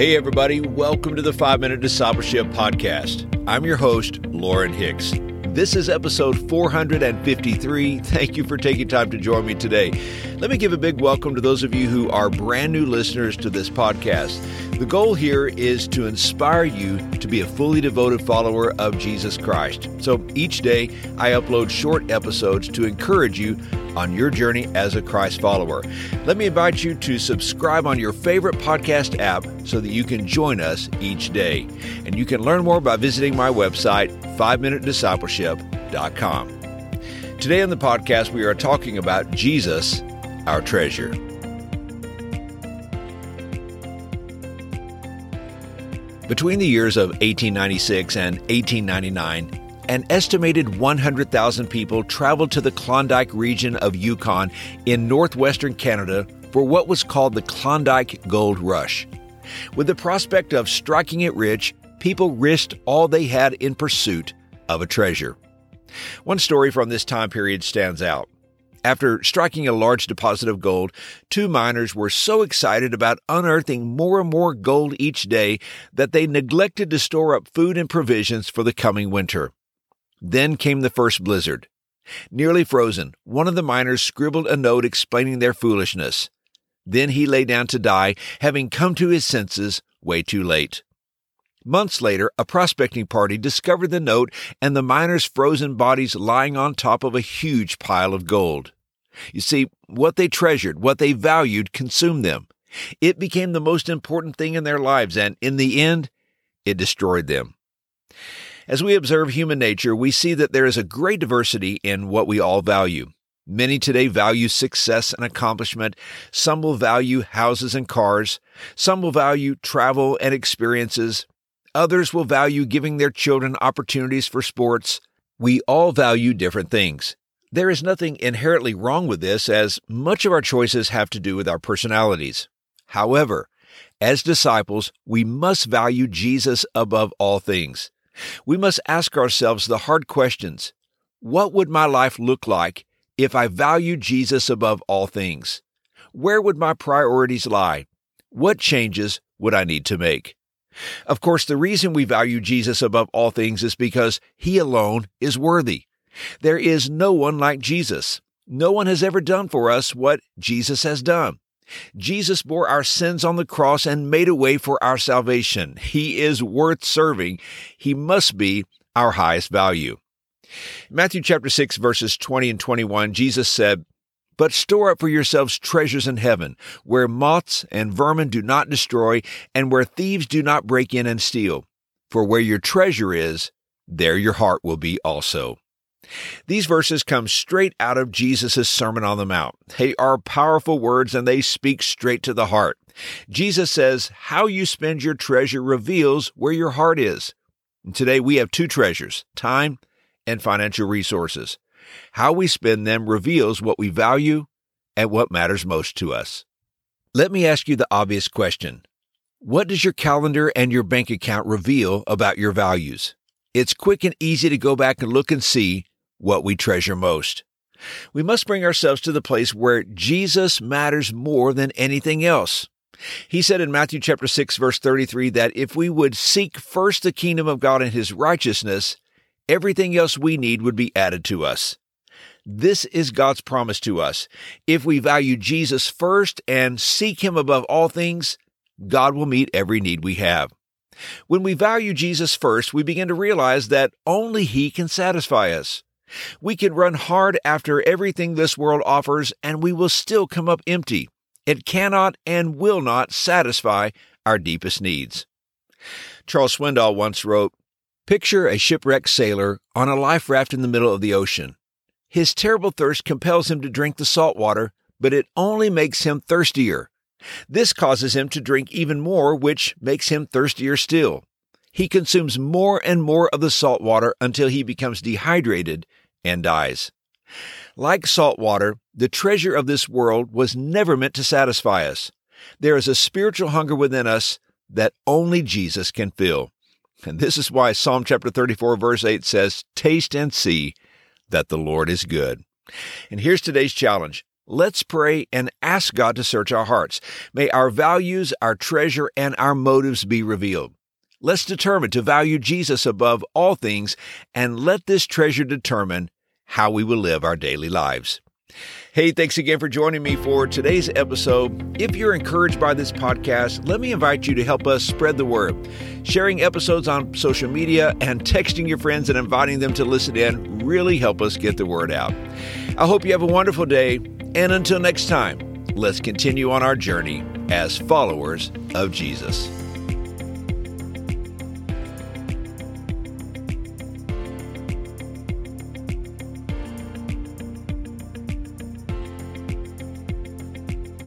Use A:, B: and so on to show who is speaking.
A: Hey, everybody, welcome to the 5 Minute Discipleship Podcast. I'm your host, Lauren Hicks. This is episode 453. Thank you for taking time to join me today. Let me give a big welcome to those of you who are brand new listeners to this podcast. The goal here is to inspire you to be a fully devoted follower of Jesus Christ. So each day I upload short episodes to encourage you on your journey as a Christ follower. Let me invite you to subscribe on your favorite podcast app so that you can join us each day. And you can learn more by visiting my website, 5minutediscipleship.com. Today on the podcast, we are talking about Jesus, our treasure. Between the years of 1896 and 1899, an estimated 100,000 people traveled to the Klondike region of Yukon in northwestern Canada for what was called the Klondike Gold Rush. With the prospect of striking it rich, people risked all they had in pursuit of a treasure. One story from this time period stands out. After striking a large deposit of gold, two miners were so excited about unearthing more and more gold each day that they neglected to store up food and provisions for the coming winter. Then came the first blizzard. Nearly frozen, one of the miners scribbled a note explaining their foolishness. Then he lay down to die, having come to his senses way too late. Months later, a prospecting party discovered the note and the miners' frozen bodies lying on top of a huge pile of gold. You see, what they treasured, what they valued, consumed them. It became the most important thing in their lives, and in the end, it destroyed them. As we observe human nature, we see that there is a great diversity in what we all value. Many today value success and accomplishment. Some will value houses and cars. Some will value travel and experiences. Others will value giving their children opportunities for sports. We all value different things. There is nothing inherently wrong with this, as much of our choices have to do with our personalities. However, as disciples, we must value Jesus above all things. We must ask ourselves the hard questions What would my life look like if I valued Jesus above all things? Where would my priorities lie? What changes would I need to make? Of course, the reason we value Jesus above all things is because He alone is worthy. There is no one like Jesus. No one has ever done for us what Jesus has done. Jesus bore our sins on the cross and made a way for our salvation. He is worth serving. He must be our highest value. Matthew chapter 6 verses 20 and 21, Jesus said, but store up for yourselves treasures in heaven, where moths and vermin do not destroy, and where thieves do not break in and steal. For where your treasure is, there your heart will be also. These verses come straight out of Jesus' Sermon on the Mount. They are powerful words and they speak straight to the heart. Jesus says, How you spend your treasure reveals where your heart is. And today we have two treasures time and financial resources. How we spend them reveals what we value and what matters most to us. Let me ask you the obvious question What does your calendar and your bank account reveal about your values? It's quick and easy to go back and look and see what we treasure most. We must bring ourselves to the place where Jesus matters more than anything else. He said in Matthew chapter 6 verse 33 that if we would seek first the kingdom of God and his righteousness, everything else we need would be added to us. This is God's promise to us. If we value Jesus first and seek him above all things, God will meet every need we have. When we value Jesus first, we begin to realize that only he can satisfy us. We can run hard after everything this world offers, and we will still come up empty. It cannot and will not satisfy our deepest needs. Charles Swindoll once wrote Picture a shipwrecked sailor on a life raft in the middle of the ocean. His terrible thirst compels him to drink the salt water, but it only makes him thirstier. This causes him to drink even more, which makes him thirstier still. He consumes more and more of the salt water until he becomes dehydrated and dies. Like salt water, the treasure of this world was never meant to satisfy us. There is a spiritual hunger within us that only Jesus can fill. And this is why Psalm chapter 34 verse 8 says, Taste and see that the Lord is good. And here's today's challenge. Let's pray and ask God to search our hearts. May our values, our treasure, and our motives be revealed. Let's determine to value Jesus above all things and let this treasure determine how we will live our daily lives. Hey, thanks again for joining me for today's episode. If you're encouraged by this podcast, let me invite you to help us spread the word. Sharing episodes on social media and texting your friends and inviting them to listen in really help us get the word out. I hope you have a wonderful day, and until next time, let's continue on our journey as followers of Jesus.